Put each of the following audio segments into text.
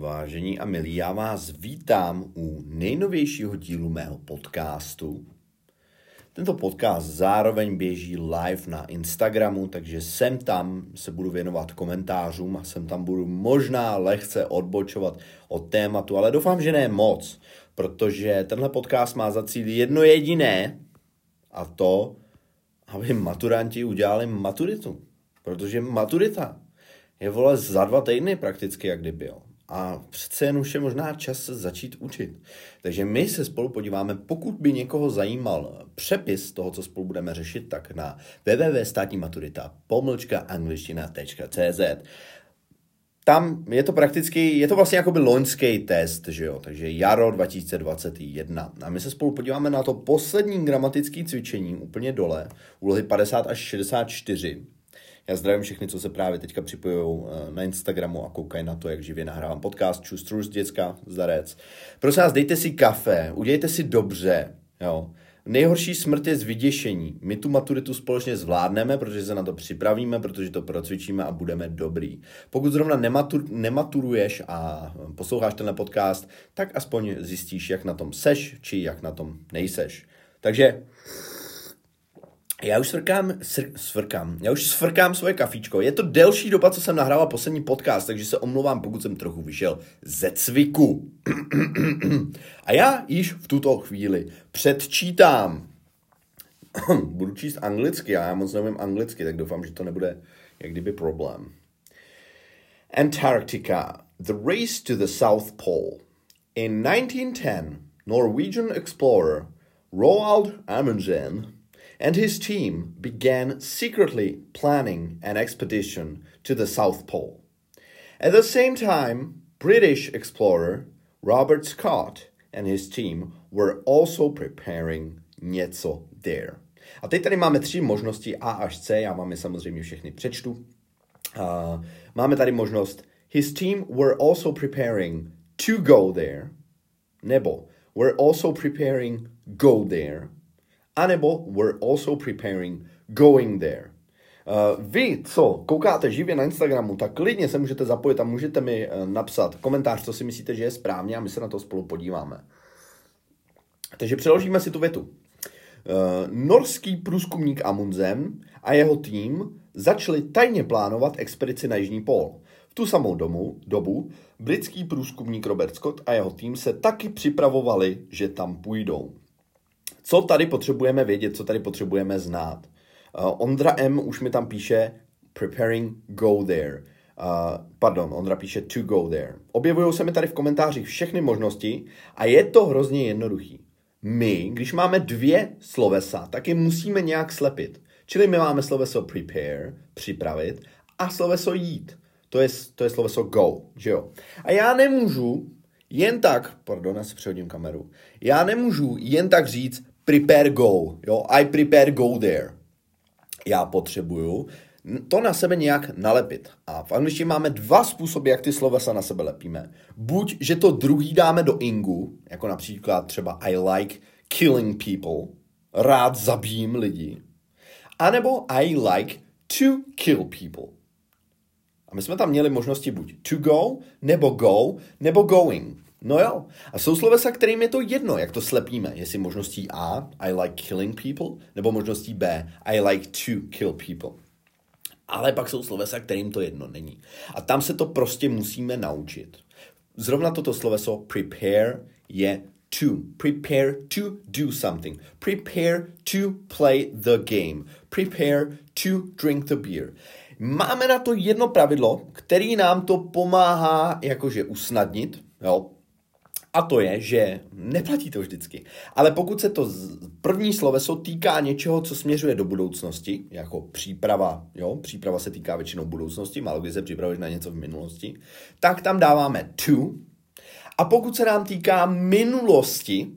Vážení a milí, já vás vítám u nejnovějšího dílu mého podcastu. Tento podcast zároveň běží live na Instagramu, takže sem tam se budu věnovat komentářům a sem tam budu možná lehce odbočovat od tématu, ale doufám, že ne moc, protože tenhle podcast má za cíl jedno jediné a to, aby maturanti udělali maturitu. Protože maturita je vole za dva týdny prakticky, jak kdyby. Jo a přece jen už je možná čas začít učit. Takže my se spolu podíváme, pokud by někoho zajímal přepis toho, co spolu budeme řešit, tak na www.státnímaturita pomlčka angličtina.cz tam je to prakticky, je to vlastně jako by loňský test, že jo, takže jaro 2021. A my se spolu podíváme na to poslední gramatické cvičení úplně dole, úlohy 50 až 64, já zdravím všechny, co se právě teďka připojují eh, na Instagramu a koukají na to, jak živě nahrávám podcast. Čus, trus, děcka, zdarec. Prosím vás, dejte si kafe, udějte si dobře, jo. Nejhorší smrt je z vyděšení. My tu maturitu společně zvládneme, protože se na to připravíme, protože to procvičíme a budeme dobrý. Pokud zrovna nematur, nematuruješ a posloucháš tenhle podcast, tak aspoň zjistíš, jak na tom seš, či jak na tom nejseš. Takže já už svrkám, sr, svrkám, já už svrkám svoje kafíčko. Je to delší doba, co jsem nahrával poslední podcast, takže se omlouvám, pokud jsem trochu vyšel ze cviku. A já již v tuto chvíli předčítám. Budu číst anglicky, já moc nevím anglicky, tak doufám, že to nebude jak kdyby problém. Antarctica, the race to the South Pole. In 1910, Norwegian explorer Roald Amundsen and his team began secretly planning an expedition to the South Pole. At the same time, British explorer Robert Scott and his team were also preparing něco there. A teď tady máme tři možnosti A až C, já vám je samozřejmě všechny přečtu. Uh, máme tady možnost His team were also preparing to go there, nebo were also preparing go there, anebo we're also preparing going there. Uh, vy, co koukáte živě na Instagramu, tak klidně se můžete zapojit a můžete mi uh, napsat komentář, co si myslíte, že je správně a my se na to spolu podíváme. Takže přeložíme si tu větu. Uh, norský průzkumník Amundsen a jeho tým začali tajně plánovat expedici na Jižní pól. V tu samou domu, dobu britský průzkumník Robert Scott a jeho tým se taky připravovali, že tam půjdou. Co tady potřebujeme vědět, co tady potřebujeme znát? Uh, Ondra M. už mi tam píše preparing go there. Uh, pardon, Ondra píše to go there. Objevují se mi tady v komentářích všechny možnosti a je to hrozně jednoduchý. My, když máme dvě slovesa, tak je musíme nějak slepit. Čili my máme sloveso prepare, připravit, a sloveso jít. To je, to je sloveso go, že jo? A já nemůžu jen tak, pardon, já si přehodím kameru, já nemůžu jen tak říct prepare go, jo, I prepare go there. Já potřebuju to na sebe nějak nalepit. A v angličtině máme dva způsoby, jak ty slovesa na sebe lepíme. Buď, že to druhý dáme do ingu, jako například třeba I like killing people, rád zabijím lidi, anebo I like to kill people. A my jsme tam měli možnosti buď to go, nebo go, nebo going. No jo. A jsou slovesa, kterým je to jedno, jak to slepíme. Jestli možností A, I like killing people, nebo možností B, I like to kill people. Ale pak jsou slovesa, kterým to jedno není. A tam se to prostě musíme naučit. Zrovna toto sloveso prepare je to. Prepare to do something. Prepare to play the game. Prepare to drink the beer. Máme na to jedno pravidlo, který nám to pomáhá jakože usnadnit, jo, a to je, že neplatí to vždycky. Ale pokud se to první sloveso týká něčeho, co směřuje do budoucnosti, jako příprava, jo, příprava se týká většinou budoucnosti, málo kdy se připravuješ na něco v minulosti, tak tam dáváme to. A pokud se nám týká minulosti,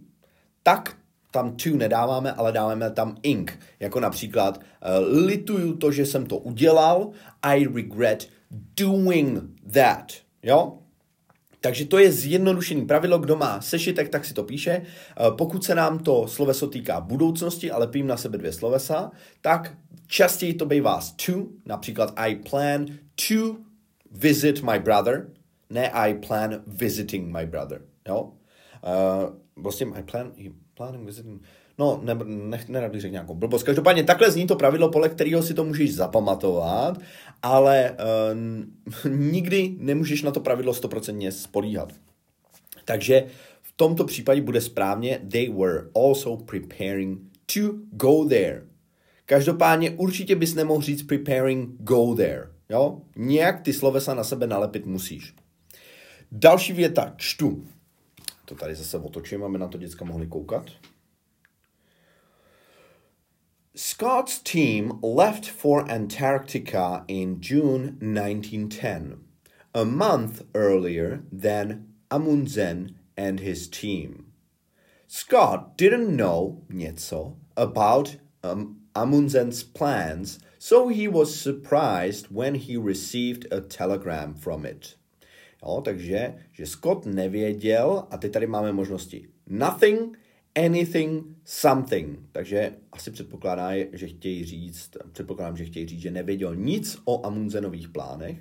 tak tam to nedáváme, ale dáváme tam ink. Jako například uh, lituju to, že jsem to udělal, I regret doing that. Jo? Takže to je zjednodušený pravidlo, kdo má sešitek, tak si to píše. Eh, pokud se nám to sloveso týká budoucnosti, ale pím na sebe dvě slovesa, tak častěji to bývá to, například I plan to visit my brother, ne I plan visiting my brother. Jo? Uh, vlastně I plan, planning visiting, no, ne, ne, nerad bych řekl nějakou blbost. Každopádně takhle zní to pravidlo, podle kterého si to můžeš zapamatovat, ale uh, nikdy nemůžeš na to pravidlo 100% spolíhat. Takže v tomto případě bude správně they were also preparing to go there. Každopádně určitě bys nemohl říct preparing go there. Jo? Nějak ty slovesa na sebe nalepit musíš. Další věta, čtu. To tady zase otočím, aby na to děcka mohli koukat. Scott's team left for Antarctica in June 1910, a month earlier than Amundsen and his team. Scott didn't know něco about um, Amundsen's plans, so he was surprised when he received a telegram from it. Jo, takže, že Scott nevěděl, a teď tady máme možnosti nothing, anything, something. Takže asi předpokládá, že chtějí říct, předpokládám, že chtějí říct, že nevěděl nic o Amundsenových plánech,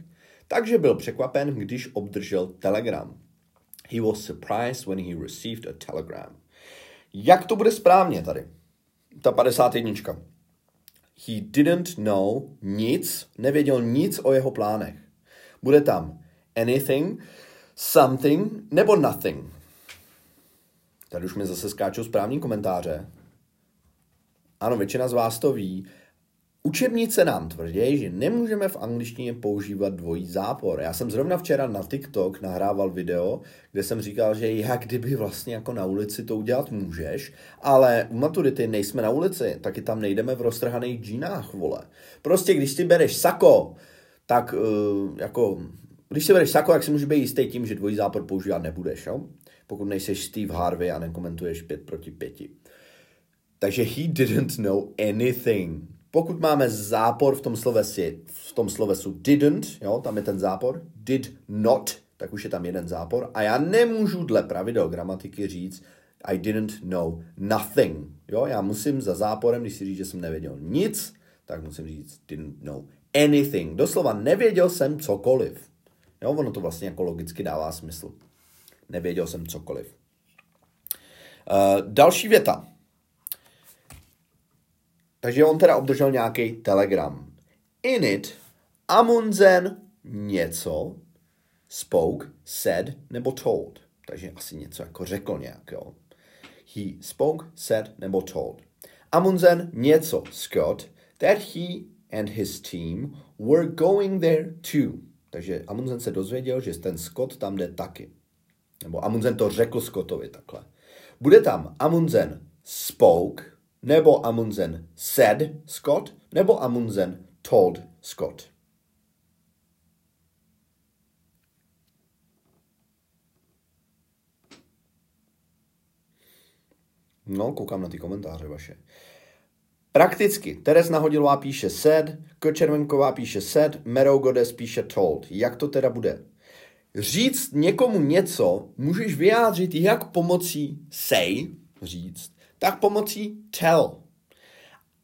takže byl překvapen, když obdržel telegram. He was surprised when he received a telegram. Jak to bude správně tady? Ta 51. He didn't know nic, nevěděl nic o jeho plánech. Bude tam anything, something nebo nothing. Tady už mi zase skáčou správní komentáře. Ano, většina z vás to ví. Učebnice nám tvrdí, že nemůžeme v angličtině používat dvojí zápor. Já jsem zrovna včera na TikTok nahrával video, kde jsem říkal, že jak kdyby vlastně jako na ulici to udělat můžeš, ale u maturity nejsme na ulici, taky tam nejdeme v roztrhaných džínách, vole. Prostě když si bereš sako, tak uh, jako, když si bereš sako, tak si můžeš být jistý tím, že dvojí zápor používat nebudeš, jo? Pokud nejseš Steve Harvey a nekomentuješ 5 proti 5. Takže he didn't know anything. Pokud máme zápor v tom slovesu, v tom slovesu didn't, jo, tam je ten zápor, did not, tak už je tam jeden zápor a já nemůžu dle pravidel gramatiky říct I didn't know nothing. Jo, já musím za záporem, když si říct, že jsem nevěděl nic, tak musím říct didn't know anything. Doslova nevěděl jsem cokoliv. Jo, ono to vlastně jako logicky dává smysl. Nevěděl jsem cokoliv. Uh, další věta. Takže on teda obdržel nějaký telegram. In it Amundsen něco spoke, said nebo told. Takže asi něco jako řekl nějak, jo. He spoke, said nebo told. Amundsen něco Scott that he and his team were going there too. Takže Amundsen se dozvěděl, že ten Scott tam jde taky. Nebo Amundsen to řekl Scottovi takhle. Bude tam Amundsen spoke, nebo Amundsen said Scott, nebo Amundsen told Scott. No, koukám na ty komentáře vaše. Prakticky, Teres Nahodilová píše said, Kočervenková píše said, Merou Godes píše told. Jak to teda bude? Říct někomu něco můžeš vyjádřit jak pomocí say, říct, tak pomocí tell.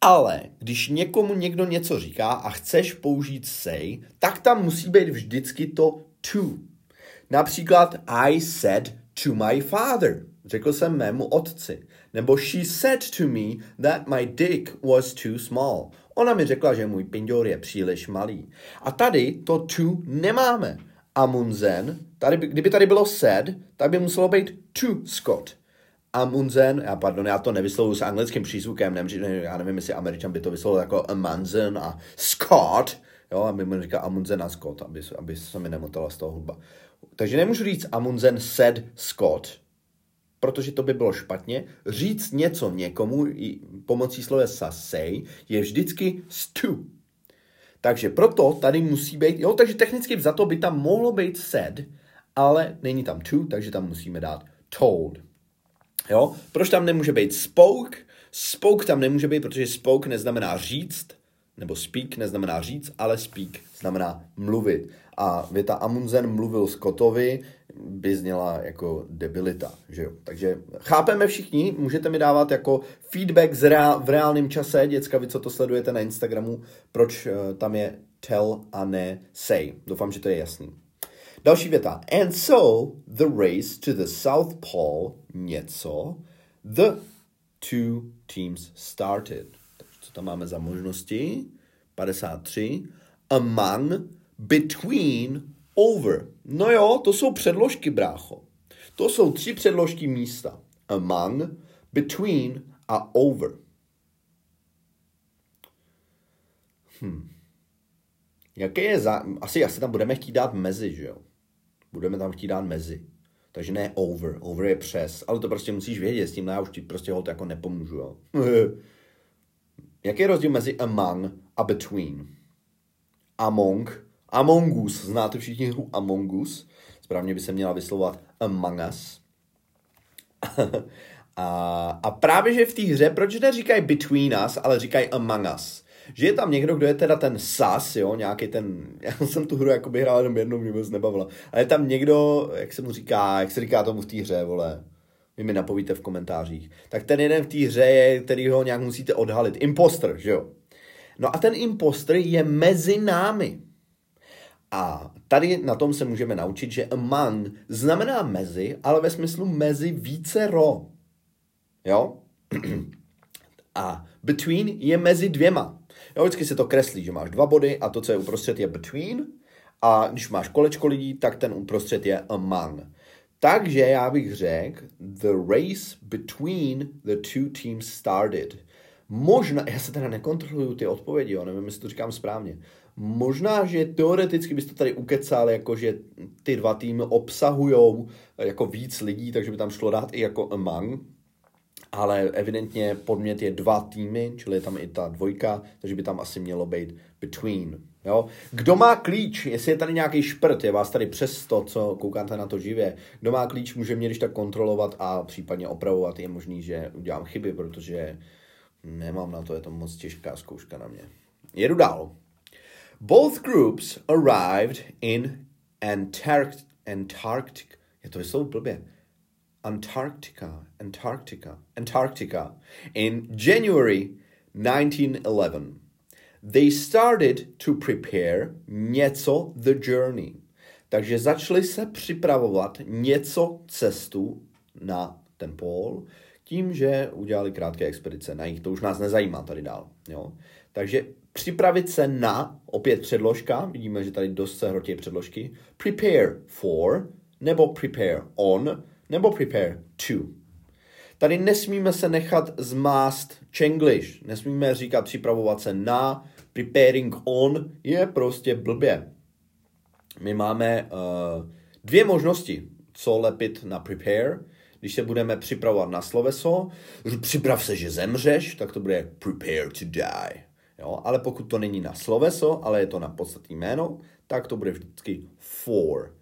Ale když někomu někdo něco říká a chceš použít say, tak tam musí být vždycky to to. Například I said to my father. Řekl jsem mému otci. Nebo she said to me that my dick was too small. Ona mi řekla, že můj pindour je příliš malý. A tady to to nemáme. Amundsen, tady, kdyby tady bylo said, tak by muselo být to Scott. Amundsen, já pardon, já to nevyslovuji s anglickým přízvukem, nevím, já nevím, jestli Američan by to vyslovil jako Amundsen a Scott, jo, aby mi říkal Amundsen a Scott, aby, aby se mi nemotala z toho hudba. Takže nemůžu říct Amundsen said Scott, protože to by bylo špatně. Říct něco někomu pomocí slova say je vždycky stu. Takže proto tady musí být, jo, takže technicky za to by tam mohlo být said, ale není tam to, takže tam musíme dát told. Jo, proč tam nemůže být spoke? Spoke tam nemůže být, protože spoke neznamená říct, nebo speak neznamená říct, ale speak znamená mluvit. A věta Amundsen mluvil Scottovi by zněla jako debilita, že jo. Takže chápeme všichni, můžete mi dávat jako feedback z reál, v reálném čase, děcka, vy co to sledujete na Instagramu, proč uh, tam je tell a ne say. Doufám, že to je jasný. Další věta. And so the race to the South Pole něco the two teams started. Tam máme za možnosti? 53. Among, between, over. No jo, to jsou předložky, brácho. To jsou tři předložky místa. Among, between a over. Hm. Jaké je za... Asi, asi tam budeme chtít dát mezi, že jo? Budeme tam chtít dát mezi. Takže ne over. Over je přes. Ale to prostě musíš vědět. S tím já už ti prostě ho jako nepomůžu, jo? Jaký je rozdíl mezi among a between? Among. Among Us. Znáte všichni hru Among Us? Správně by se měla vyslovovat Among Us. a, a právě, že v té hře, proč neříkají between us, ale říkají among us? Že je tam někdo, kdo je teda ten sas, jo, nějaký ten, já jsem tu hru jako by hrál jenom jednou, mě moc nebavila, ale je tam někdo, jak se mu říká, jak se říká tomu v té hře, vole, vy mi napovíte v komentářích, tak ten jeden v té hře je, který ho nějak musíte odhalit, imposter, že jo. No a ten imposter je mezi námi. A tady na tom se můžeme naučit, že among znamená mezi, ale ve smyslu mezi více ro. Jo? A between je mezi dvěma. Jo, vždycky se to kreslí, že máš dva body a to, co je uprostřed, je between. A když máš kolečko lidí, tak ten uprostřed je among. Takže já bych řekl, the race between the two teams started. Možná, já se teda nekontroluju ty odpovědi, jo, nevím, jestli to říkám správně. Možná, že teoreticky byste tady ukecal, jako že ty dva týmy obsahují jako víc lidí, takže by tam šlo dát i jako among, ale evidentně podmět je dva týmy, čili je tam i ta dvojka, takže by tam asi mělo být between. Jo? Kdo má klíč, jestli je tady nějaký šprt, je vás tady přes to, co koukáte na to živě, kdo má klíč, může mě když tak kontrolovat a případně opravovat, je možný, že udělám chyby, protože nemám na to, je to moc těžká zkouška na mě. Jedu dál. Both groups arrived in Antarctic, Antarctic, je to vyslovu blbě, Antarctica, Antarctica, Antarctica in January 1911. They started to prepare něco the journey. Takže začali se připravovat něco cestu na ten pól, tím, že udělali krátké expedice na jich. To už nás nezajímá tady dál. Jo? Takže připravit se na, opět předložka, vidíme, že tady dost se hrotí předložky, prepare for, nebo prepare on, nebo prepare to. Tady nesmíme se nechat zmást čenglish. Nesmíme říkat připravovat se na, preparing on je prostě blbě. My máme uh, dvě možnosti, co lepit na prepare. Když se budeme připravovat na sloveso, připrav se, že zemřeš, tak to bude prepare to die. Jo? Ale pokud to není na sloveso, ale je to na podstatný jméno, tak to bude vždycky for.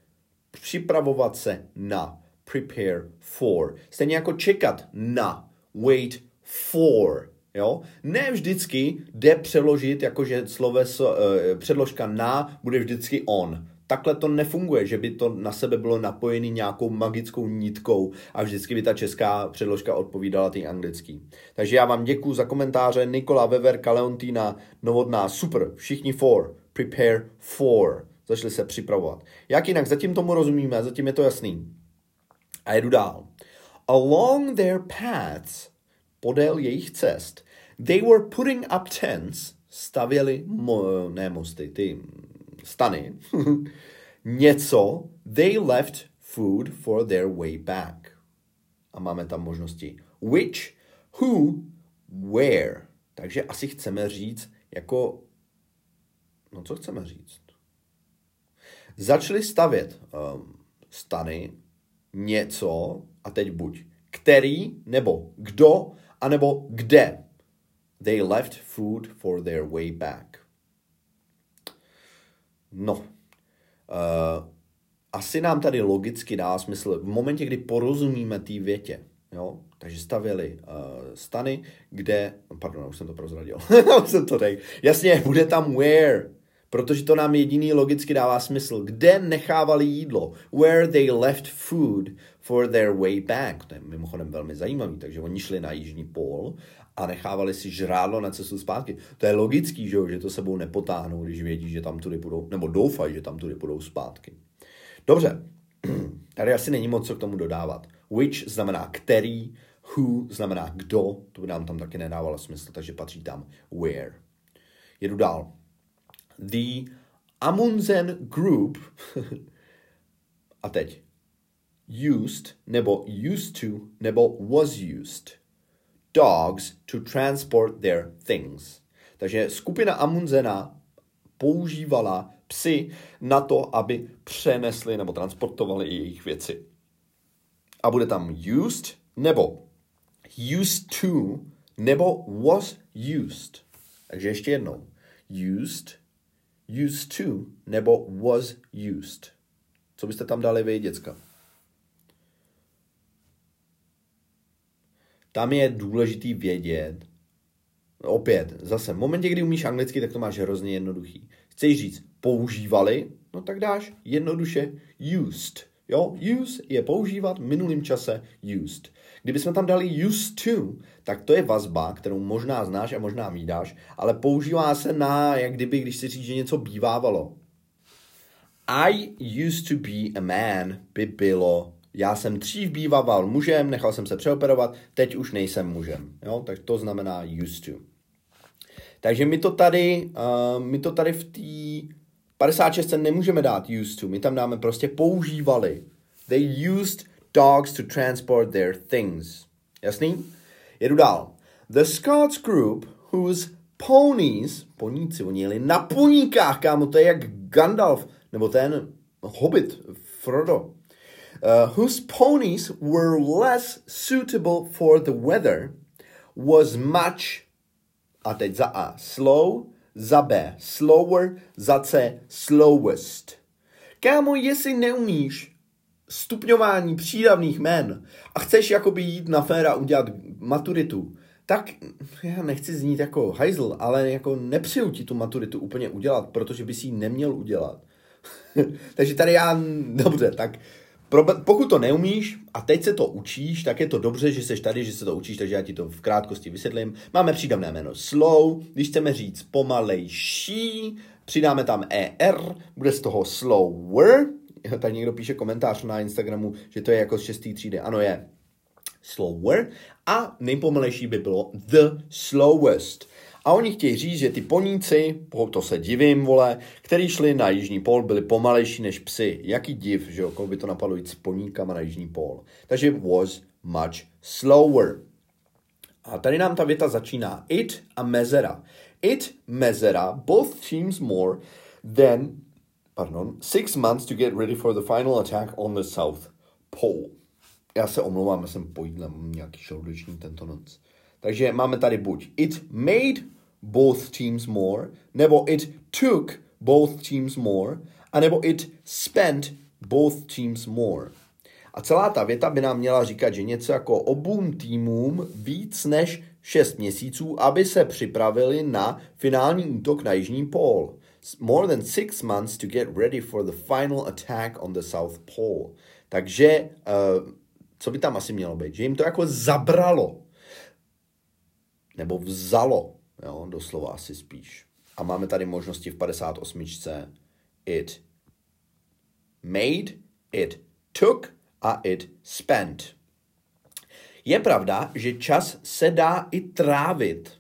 Připravovat se na prepare for. Stejně jako čekat na, wait for. Jo? Ne vždycky jde přeložit, jakože sloveso, uh, předložka na bude vždycky on. Takhle to nefunguje, že by to na sebe bylo napojený nějakou magickou nitkou a vždycky by ta česká předložka odpovídala ty anglický. Takže já vám děkuji za komentáře. Nikola Weber, Kaleontina, Novotná, super, všichni for, prepare for. Začali se připravovat. Jak jinak, zatím tomu rozumíme, zatím je to jasný. A jedu dál. Along their paths, podél jejich cest, they were putting up tents, stavěli, mo, ne mosty, ty stany, něco, they left food for their way back. A máme tam možnosti which, who, where. Takže asi chceme říct jako, no co chceme říct? Začali stavět um, stany něco, a teď buď který, nebo kdo, anebo kde. They left food for their way back. No, uh, asi nám tady logicky dá smysl v momentě, kdy porozumíme té větě. Jo? Takže stavěli uh, stany, kde, pardon, už jsem to prozradil, už jsem to řekl. Jasně, bude tam where, protože to nám jediný logicky dává smysl. Kde nechávali jídlo? Where they left food for their way back. To je mimochodem velmi zajímavý, takže oni šli na jižní pól a nechávali si žrádlo na cestu zpátky. To je logický, že, že to sebou nepotáhnou, když vědí, že tam tudy budou, nebo doufají, že tam tudy budou zpátky. Dobře, tady asi není moc co k tomu dodávat. Which znamená který, who znamená kdo, to by nám tam taky nedávalo smysl, takže patří tam where. Jedu dál. The Amundsen Group a teď used nebo used to nebo was used dogs to transport their things. Takže skupina Amundsena používala psy na to, aby přenesli nebo transportovali jejich věci. A bude tam used nebo used to nebo was used. Takže ještě jednou. Used, used to nebo was used. Co byste tam dali vy, děcka? Tam je důležitý vědět, opět, zase, v momentě, kdy umíš anglicky, tak to máš hrozně jednoduchý. Chceš říct používali, no tak dáš jednoduše used. Jo, use je používat v minulém čase used. Kdybychom tam dali used to, tak to je vazba, kterou možná znáš a možná mídáš, ale používá se na, jak kdyby, když si říct, že něco bývávalo. I used to be a man by bylo já jsem dřív býval mužem, nechal jsem se přeoperovat, teď už nejsem mužem. Jo? Tak to znamená used to. Takže my to tady, uh, my to tady v té 56 nemůžeme dát used to, my tam dáme prostě používali. They used dogs to transport their things. Jasný? Jedu dál. The Scots group whose ponies, poníci, oni jeli na poníkách, kámo, to je jak Gandalf, nebo ten Hobbit, Frodo. Uh, whose ponies were less suitable for the weather was much a teď za A slow, za B slower, za C slowest. Kámo, jestli neumíš stupňování přídavných men a chceš jakoby jít na féra udělat maturitu, tak já nechci znít jako hajzl, ale jako nepřeju ti tu maturitu úplně udělat, protože bys ji neměl udělat. Takže tady já, dobře, tak pokud to neumíš a teď se to učíš, tak je to dobře, že jsi tady, že se to učíš, takže já ti to v krátkosti vysvětlím. Máme přídavné jméno slow, když chceme říct pomalejší, přidáme tam er, bude z toho slower. Tady někdo píše komentář na Instagramu, že to je jako z šestý třídy. Ano, je slower. A nejpomalejší by bylo the slowest. A oni chtějí říct, že ty poníci, to se divím, vole, který šli na jižní pól, byli pomalejší než psy. Jaký div, že jo, by to napadlo jít s poníkama na jižní pól. Takže was much slower. A tady nám ta věta začíná. It a mezera. It mezera both teams more than pardon, six months to get ready for the final attack on the South Pole. Já se omlouvám, já jsem pojídlem, nějaký žaludeční tento noc. Takže máme tady buď it made both teams more, nebo it took both teams more, anebo it spent both teams more. A celá ta věta by nám měla říkat, že něco jako obům týmům víc než 6 měsíců, aby se připravili na finální útok na Jižní pól. More than six months to get ready for the final attack on the South Pole. Takže, uh, co by tam asi mělo být? Že jim to jako zabralo. Nebo vzalo jo, doslova asi spíš. A máme tady možnosti v 58. It made, it took a it spent. Je pravda, že čas se dá i trávit,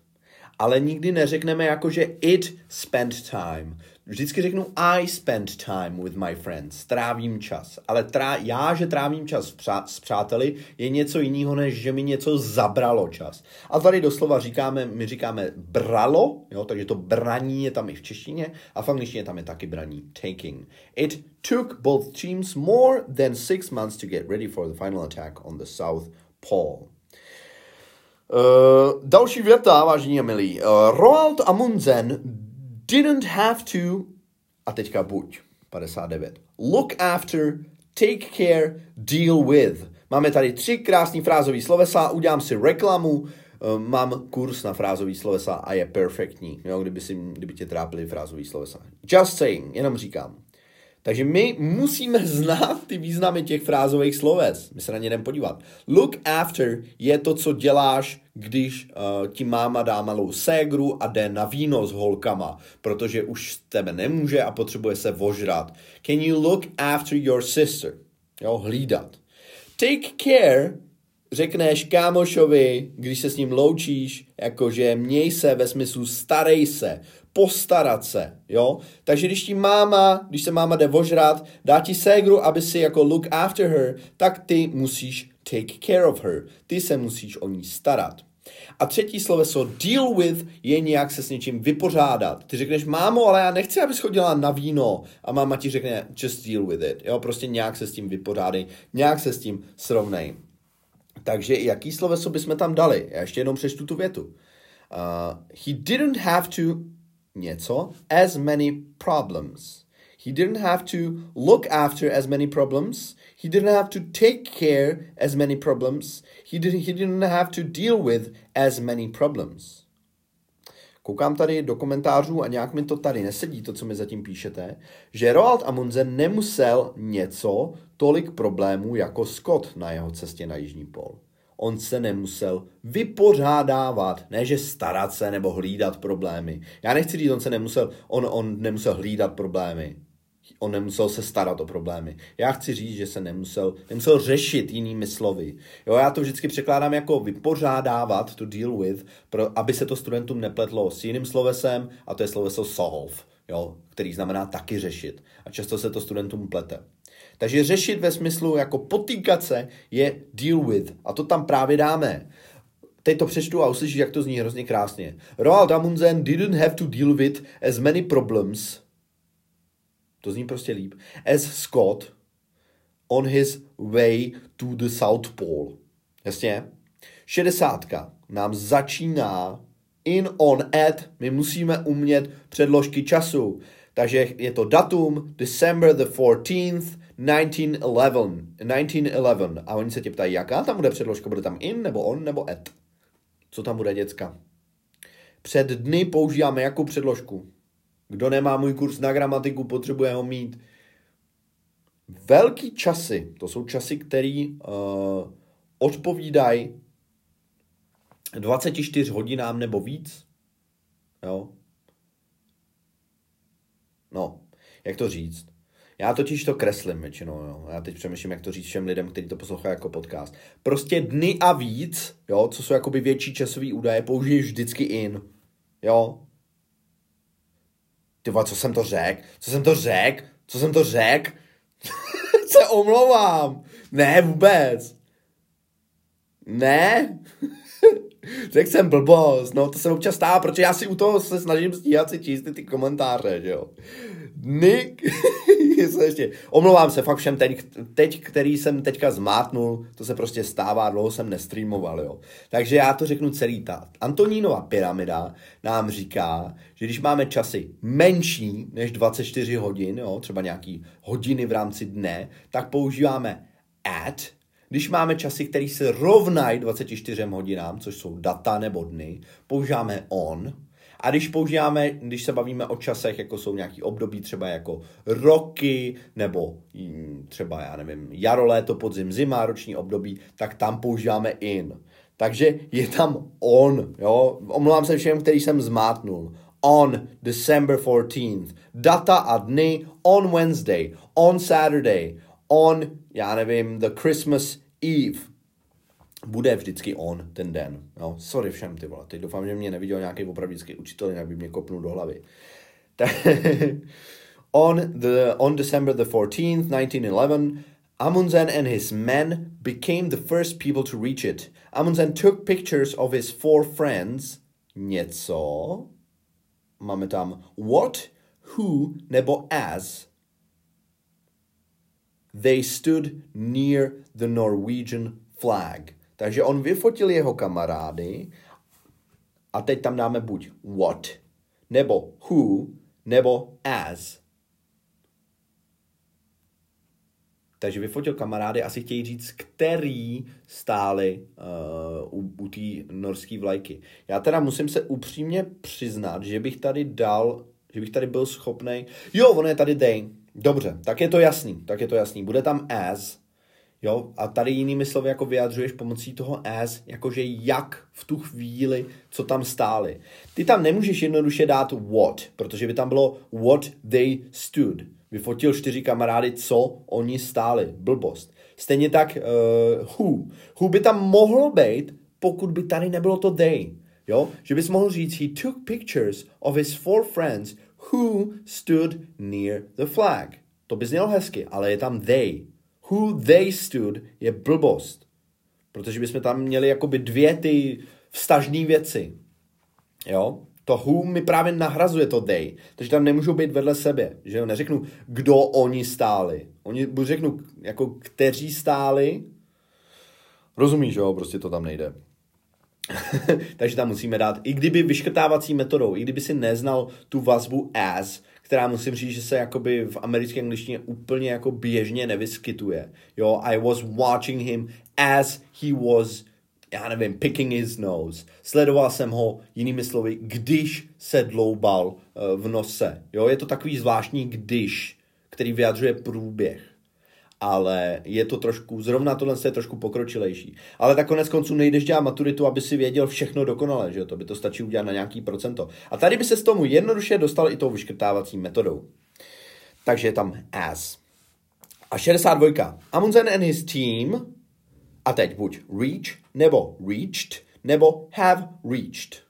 ale nikdy neřekneme jako, že it spent time. Vždycky řeknu I spend time with my friends. Trávím čas. Ale trá, já, že trávím čas přá, s přáteli, je něco jiného, než že mi něco zabralo čas. A tady doslova říkáme, my říkáme bralo, jo, takže to braní je tam i v češtině a v angličtině tam je taky braní, taking. It took both teams more than six months to get ready for the final attack on the South Pole. Uh, další věta, vážení a milí. Uh, Roald Amundsen didn't have to, a teďka buď, 59. Look after, take care, deal with. Máme tady tři krásný frázové slovesa, udělám si reklamu, eh, mám kurz na frázový slovesa a je perfektní, jo, kdyby, si, kdyby tě trápili frázový slovesa. Just saying, jenom říkám. Takže my musíme znát ty významy těch frázových sloves. My se na ně jdeme podívat. Look after je to, co děláš, když uh, ti máma dá malou ségru a jde na víno s holkama, protože už tebe nemůže a potřebuje se vožrat. Can you look after your sister? Jo, hlídat. Take care řekneš kámošovi, když se s ním loučíš, jakože měj se ve smyslu starej se, postarat se, jo? Takže když ti máma, když se máma jde vožrat, dá ti ségru, aby si jako look after her, tak ty musíš take care of her. Ty se musíš o ní starat. A třetí sloveso deal with je nějak se s něčím vypořádat. Ty řekneš, mámo, ale já nechci, abys chodila na víno. A máma ti řekne, just deal with it. Jo, prostě nějak se s tím vypořádej, nějak se s tím srovnej. Takže jaký sloveso bychom tam dali? Já ještě jenom přečtu tu větu. Uh, he didn't have to něco as many problems. He didn't have to look after as many problems. He didn't have to take care as many problems. He didn't, he didn't have to deal with as many problems. Koukám tady do komentářů a nějak mi to tady nesedí, to, co mi zatím píšete, že Roald Amundsen nemusel něco tolik problémů jako Scott na jeho cestě na Jižní pol. On se nemusel vypořádávat, ne že starat se nebo hlídat problémy. Já nechci říct, on se nemusel, on, on nemusel hlídat problémy. On nemusel se starat o problémy. Já chci říct, že se nemusel, nemusel řešit jinými slovy. Jo, já to vždycky překládám jako vypořádávat, to deal with, pro, aby se to studentům nepletlo s jiným slovesem, a to je sloveso solve, jo, který znamená taky řešit. A často se to studentům plete. Takže řešit ve smyslu jako potýkat se je deal with. A to tam právě dáme. Teď to přečtu a uslyšíš, jak to zní hrozně krásně. Roald Amundsen didn't have to deal with as many problems to zní prostě líp. As Scott on his way to the South Pole. Jasně? Šedesátka nám začíná in, on, at. My musíme umět předložky času. Takže je to datum December the 14th, 1911. 1911. A oni se tě ptají, jaká tam bude předložka? Bude tam in, nebo on, nebo at? Co tam bude, děcka? Před dny používáme jakou předložku? Kdo nemá můj kurz na gramatiku, potřebuje ho mít. Velký časy, to jsou časy, které uh, odpovídají 24 hodinám nebo víc. Jo? No, jak to říct? Já totiž to kreslím většinou, jo. Já teď přemýšlím, jak to říct všem lidem, kteří to poslouchají jako podcast. Prostě dny a víc, jo, co jsou jakoby větší časový údaje, použiješ vždycky in. Jo, ty co jsem to řekl? Co jsem to řekl? Co jsem to řekl? se omlouvám. Ne, vůbec. Ne? Řekl jsem blbost, no to se občas stává, protože já si u toho se snažím stíhat si číst ty komentáře, že jo. Nick, ještě, omlouvám se fakt všem teď, teď, který jsem teďka zmátnul, to se prostě stává, dlouho jsem nestreamoval, jo. Takže já to řeknu celý ta. Antonínova pyramida nám říká, že když máme časy menší než 24 hodin, jo, třeba nějaký hodiny v rámci dne, tak používáme at, když máme časy, které se rovnají 24 hodinám, což jsou data nebo dny, používáme on. A když používáme, když se bavíme o časech, jako jsou nějaký období, třeba jako roky, nebo mm, třeba, já nevím, jaro, léto, podzim, zima, roční období, tak tam používáme in. Takže je tam on, jo. Omlouvám se všem, který jsem zmátnul. On December 14th. Data a dny on Wednesday, on Saturday, on, já nevím, the Christmas Eve, bude vždycky on ten den. No, sorry všem, ty vole. Teď doufám, že mě neviděl nějaký opravdický učitel, jinak by mě kopnul do hlavy. on, the, on December the 14th, 1911, Amundsen and his men became the first people to reach it. Amundsen took pictures of his four friends. Něco. Máme tam what, who nebo as They stood near the Norwegian flag. Takže on vyfotil jeho kamarády a teď tam dáme buď what, nebo who, nebo as. Takže vyfotil kamarády, asi chtějí říct, který stáli uh, u, u té norské vlajky. Já teda musím se upřímně přiznat, že bych tady dal, že bych tady byl schopný. Jo, on je tady they Dobře, tak je to jasný, tak je to jasný. Bude tam as, jo, a tady jinými slovy jako vyjadřuješ pomocí toho as, jakože jak v tu chvíli, co tam stáli. Ty tam nemůžeš jednoduše dát what, protože by tam bylo what they stood. Vyfotil čtyři kamarády, co oni stáli. Blbost. Stejně tak uh, who. Who by tam mohlo být, pokud by tady nebylo to they. Jo? Že bys mohl říct, he took pictures of his four friends who stood near the flag. To by znělo hezky, ale je tam they. Who they stood je blbost. Protože bychom tam měli jakoby dvě ty vztažné věci. Jo? To who mi právě nahrazuje to they. Takže tam nemůžou být vedle sebe. Že jo? Neřeknu, kdo oni stáli. Oni buď řeknu, jako kteří stáli. Rozumíš, jo? Prostě to tam nejde. Takže tam musíme dát, i kdyby vyškrtávací metodou, i kdyby si neznal tu vazbu as, která musím říct, že se jakoby v americké angličtině úplně jako běžně nevyskytuje. Jo, I was watching him as he was, já nevím, picking his nose. Sledoval jsem ho, jinými slovy, když se dloubal uh, v nose. Jo, je to takový zvláštní když, který vyjadřuje průběh ale je to trošku, zrovna tohle je trošku pokročilejší. Ale tak konec konců nejdeš dělat maturitu, aby si věděl všechno dokonale, že to by to stačí udělat na nějaký procento. A tady by se s tomu jednoduše dostal i tou vyškrtávací metodou. Takže je tam as. A 62. Amundsen and his team, a teď buď reach, nebo reached, nebo have reached.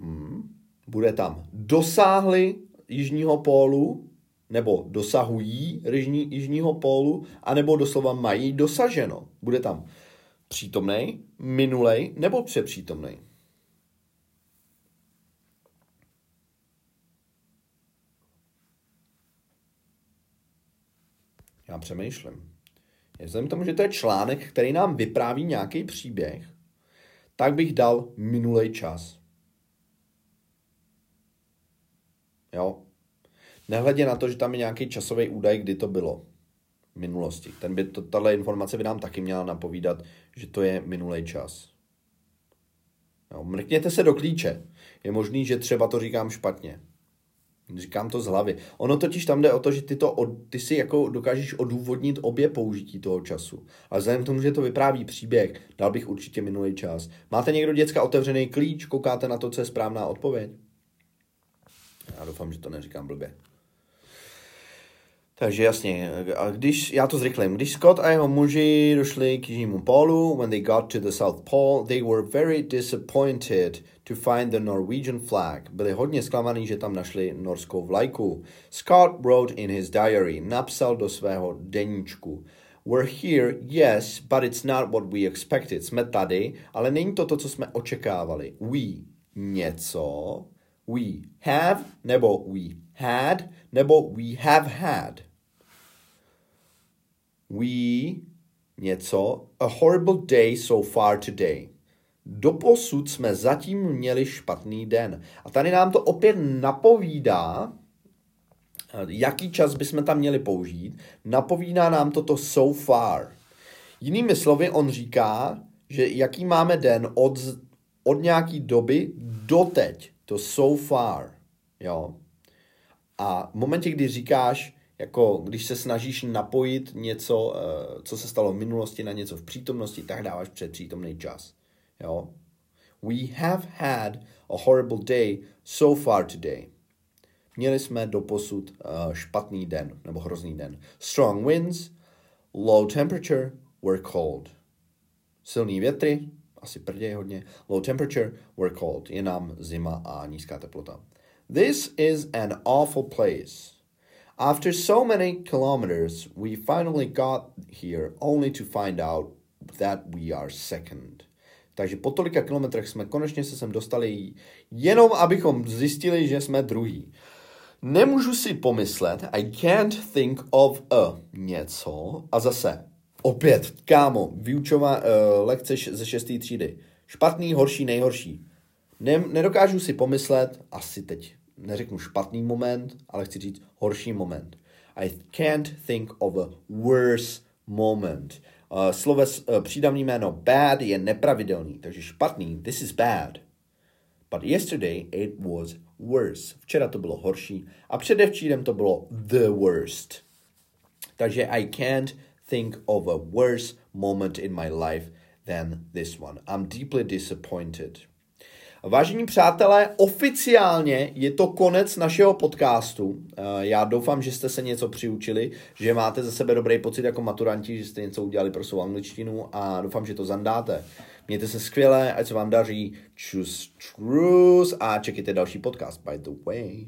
Hmm. Bude tam dosáhli jižního pólu, nebo dosahují jižní, jižního pólu, anebo doslova mají dosaženo. Bude tam přítomný, minulej nebo přepřítomný. Já přemýšlím. Vzhledem tomu, že to je článek, který nám vypráví nějaký příběh, tak bych dal minulej čas. Jo, Nehledě na to, že tam je nějaký časový údaj, kdy to bylo v minulosti. Ten by, to, tato informace by nám taky měla napovídat, že to je minulý čas. Jo, mrkněte se do klíče. Je možný, že třeba to říkám špatně. Říkám to z hlavy. Ono totiž tam jde o to, že ty, to, ty si jako dokážeš odůvodnit obě použití toho času. Ale vzhledem k tomu, že to vypráví příběh, dal bych určitě minulý čas. Máte někdo děcka otevřený klíč, koukáte na to, co je správná odpověď? Já doufám, že to neříkám blbě. Takže jasně, a když, já to zrychlím, když Scott a jeho muži došli k jižnímu pólu, when they got to the South Pole, they were very disappointed to find the Norwegian flag. Byli hodně zklamaný, že tam našli norskou vlajku. Scott wrote in his diary, napsal do svého deníčku. We're here, yes, but it's not what we expected. Jsme tady, ale není to to, co jsme očekávali. We, něco, we have, nebo we had, nebo we have had we něco, a horrible day so far today. Doposud jsme zatím měli špatný den. A tady nám to opět napovídá, jaký čas bychom tam měli použít. Napovídá nám toto so far. Jinými slovy, on říká, že jaký máme den od, od nějaký doby do teď. To so far. Jo. A v momentě, kdy říkáš jako když se snažíš napojit něco, eh, co se stalo v minulosti na něco v přítomnosti, tak dáváš předpřítomný čas. Jo? We have had a horrible day so far today. Měli jsme doposud uh, špatný den, nebo hrozný den. Strong winds, low temperature, were cold. Silný větry, asi prděj hodně. Low temperature, were cold. Je nám zima a nízká teplota. This is an awful place. After so many kilometers, we finally got here only to find out that we are second. Takže po tolika kilometrech jsme konečně se sem dostali jenom, abychom zjistili, že jsme druhý. Nemůžu si pomyslet, I can't think of a něco. A zase, opět, kámo, vyučová uh, lekce ze šesté třídy. Špatný, horší, nejhorší. Ne, nedokážu si pomyslet, asi teď neřeknu špatný moment, ale chci říct horší moment. I can't think of a worse moment. Uh, sloves, uh, přídavný jméno bad je nepravidelný, takže špatný, this is bad. But yesterday it was worse. Včera to bylo horší a předevčírem to bylo the worst. Takže I can't think of a worse moment in my life than this one. I'm deeply disappointed. Vážení přátelé, oficiálně je to konec našeho podcastu. Eh, já doufám, že jste se něco přiučili, že máte ze sebe dobrý pocit jako maturanti, že jste něco udělali pro svou angličtinu a doufám, že to zandáte. Mějte se skvěle, ať se vám daří. Čus, čus a čekejte další podcast, by the way.